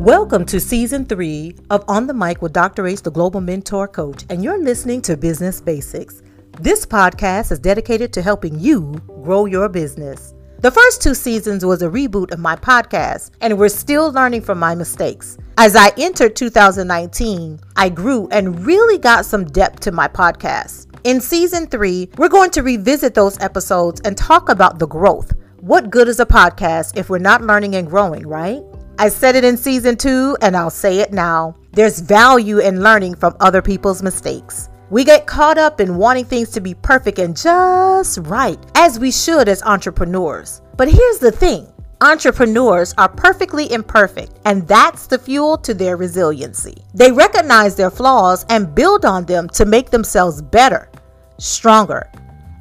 Welcome to season three of On the Mic with Dr. H, the Global Mentor Coach, and you're listening to Business Basics. This podcast is dedicated to helping you grow your business. The first two seasons was a reboot of my podcast, and we're still learning from my mistakes. As I entered 2019, I grew and really got some depth to my podcast. In season three, we're going to revisit those episodes and talk about the growth. What good is a podcast if we're not learning and growing, right? I said it in season two, and I'll say it now. There's value in learning from other people's mistakes. We get caught up in wanting things to be perfect and just right, as we should as entrepreneurs. But here's the thing entrepreneurs are perfectly imperfect, and that's the fuel to their resiliency. They recognize their flaws and build on them to make themselves better, stronger,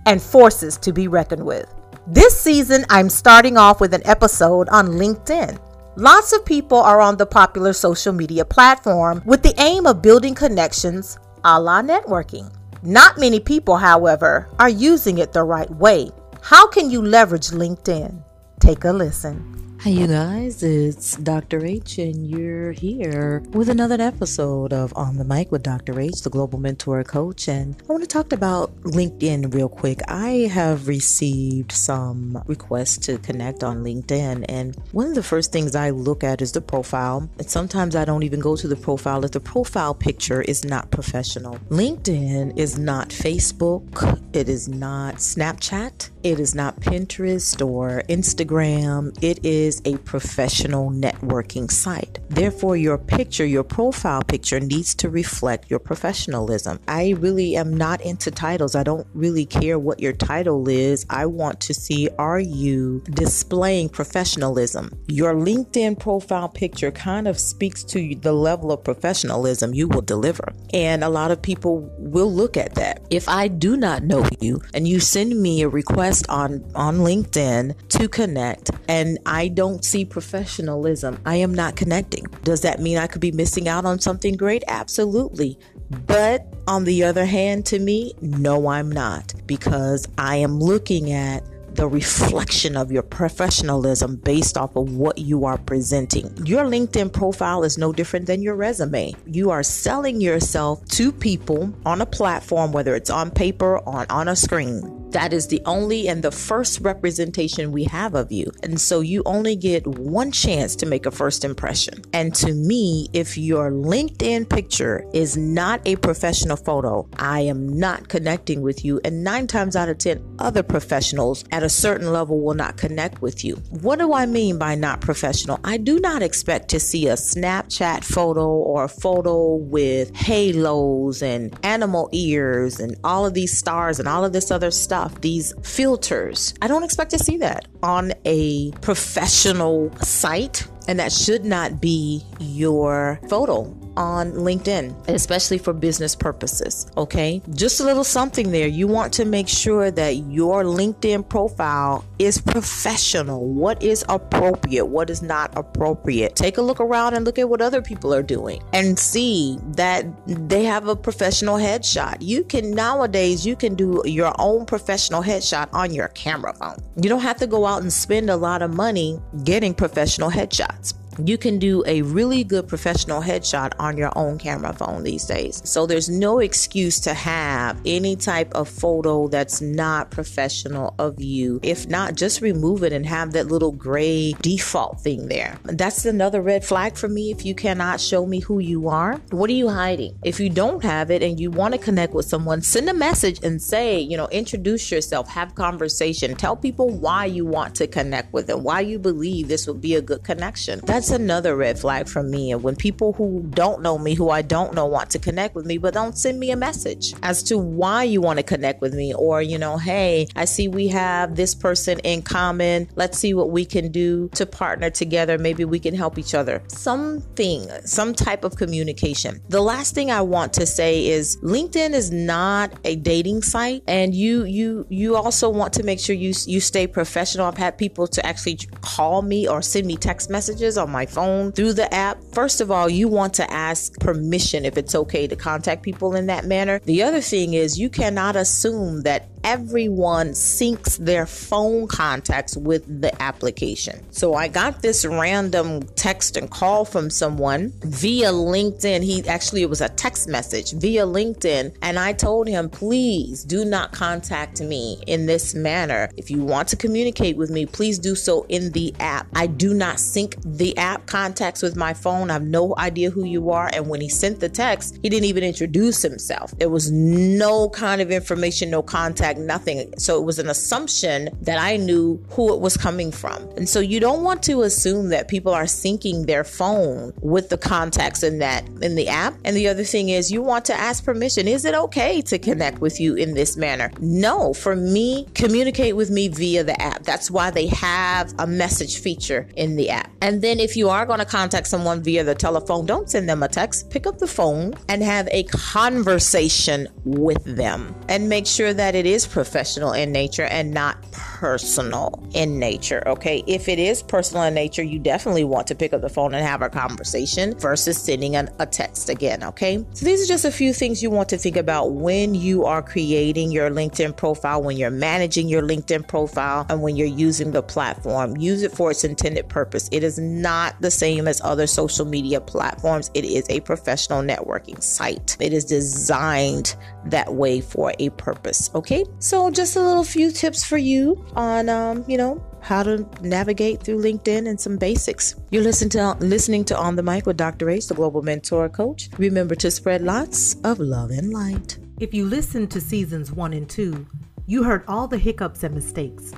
and forces to be reckoned with. This season, I'm starting off with an episode on LinkedIn. Lots of people are on the popular social media platform with the aim of building connections a la networking. Not many people, however, are using it the right way. How can you leverage LinkedIn? Take a listen. Hi, you guys, it's Dr. H, and you're here with another episode of On the Mic with Dr. H, the Global Mentor Coach. And I want to talk about LinkedIn real quick. I have received some requests to connect on LinkedIn, and one of the first things I look at is the profile. And sometimes I don't even go to the profile if the profile picture is not professional. LinkedIn is not Facebook, it is not Snapchat, it is not Pinterest or Instagram. It is a professional networking site. Therefore, your picture, your profile picture needs to reflect your professionalism. I really am not into titles. I don't really care what your title is. I want to see are you displaying professionalism? Your LinkedIn profile picture kind of speaks to the level of professionalism you will deliver. And a lot of people will look at that. If I do not know you and you send me a request, request on on LinkedIn to connect and I don't see professionalism, I am not connecting. Does that mean I could be missing out on something great? Absolutely. But on the other hand, to me, no, I'm not because I am looking at the reflection of your professionalism based off of what you are presenting. Your LinkedIn profile is no different than your resume. You are selling yourself to people on a platform, whether it's on paper or on a screen. That is the only and the first representation we have of you. And so you only get one chance to make a first impression. And to me, if your LinkedIn picture is not a professional photo, I am not connecting with you. And nine times out of 10, other professionals at a certain level will not connect with you. What do I mean by not professional? I do not expect to see a Snapchat photo or a photo with halos and animal ears and all of these stars and all of this other stuff stuff, these filters. I don't expect to see that on a professional site, and that should not be your photo on LinkedIn, especially for business purposes. Okay. Just a little something there. You want to make sure that your LinkedIn profile is professional. What is appropriate? What is not appropriate? Take a look around and look at what other people are doing and see that they have a professional headshot. You can nowadays, you can do your own professional headshot on your camera phone. You don't have to go out and spend a lot of money getting professional headshots you can do a really good professional headshot on your own camera phone these days. So there's no excuse to have any type of photo that's not professional of you. If not, just remove it and have that little gray default thing there. That's another red flag for me. If you cannot show me who you are, what are you hiding? If you don't have it and you want to connect with someone, send a message and say, you know, introduce yourself, have conversation, tell people why you want to connect with them, why you believe this would be a good connection. That's that's another red flag from me. And when people who don't know me, who I don't know, want to connect with me, but don't send me a message as to why you want to connect with me, or, you know, hey, I see we have this person in common. Let's see what we can do to partner together. Maybe we can help each other. Something, some type of communication. The last thing I want to say is LinkedIn is not a dating site, and you you you also want to make sure you you stay professional. I've had people to actually call me or send me text messages on my my phone through the app, first of all, you want to ask permission if it's okay to contact people in that manner. The other thing is you cannot assume that everyone syncs their phone contacts with the application. So I got this random text and call from someone via LinkedIn. He actually, it was a text message via LinkedIn. And I told him, please do not contact me in this manner. If you want to communicate with me, please do so in the app. I do not sync the app contacts with my phone. I have no idea who you are. And when he sent the text, he didn't even introduce himself. There was no kind of information, no contact, nothing. So it was an assumption that I knew who it was coming from. And so you don't want to assume that people are syncing their phone with the contacts in that in the app. And the other thing is you want to ask permission. Is it okay to connect with you in this manner? No, for me, communicate with me via the app. That's why they have a message feature in the app. And then if you are going to contact someone via the telephone, don't send them a text. Pick up the phone and have a conversation with them and make sure that it is professional in nature and not personal in nature. Okay. If it is personal in nature, you definitely want to pick up the phone and have a conversation versus sending an, a text again. Okay. So these are just a few things you want to think about when you are creating your LinkedIn profile, when you're managing your LinkedIn profile, and when you're using the platform. Use it for its intended purpose. It is not the same as other social media platforms. It is a professional networking site. It is designed that way for a purpose. Okay. So just a little few tips for you on, um, you know, how to navigate through LinkedIn and some basics. You're listening to listening to On the Mic with Dr. H, the Global Mentor Coach. Remember to spread lots of love and light. If you listened to seasons one and two, you heard all the hiccups and mistakes.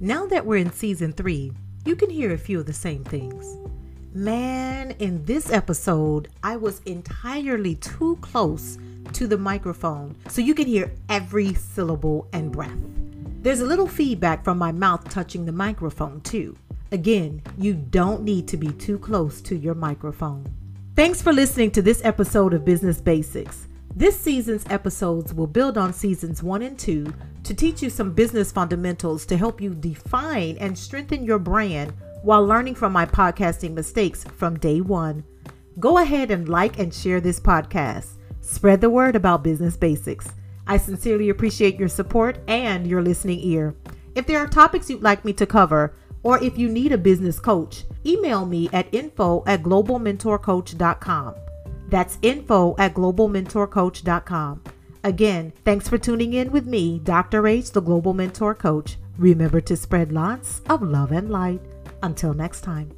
Now that we're in season three, you can hear a few of the same things. Man, in this episode, I was entirely too close to the microphone so you can hear every syllable and breath. There's a little feedback from my mouth touching the microphone, too. Again, you don't need to be too close to your microphone. Thanks for listening to this episode of Business Basics. This season's episodes will build on seasons one and two to teach you some business fundamentals to help you define and strengthen your brand while learning from my podcasting mistakes from day one. Go ahead and like and share this podcast. Spread the word about business basics. I sincerely appreciate your support and your listening ear. If there are topics you'd like me to cover, or if you need a business coach, email me at info at globalmentorcoach.com. That's info at globalmentorcoach.com. Again, thanks for tuning in with me, Dr. H, the Global Mentor Coach. Remember to spread lots of love and light. Until next time.